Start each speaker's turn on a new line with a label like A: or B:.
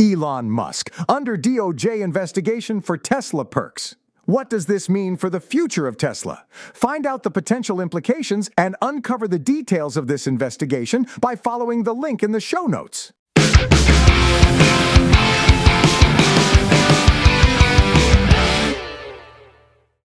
A: Elon Musk, under DOJ investigation for Tesla perks. What does this mean for the future of Tesla? Find out the potential implications and uncover the details of this investigation by following the link in the show notes.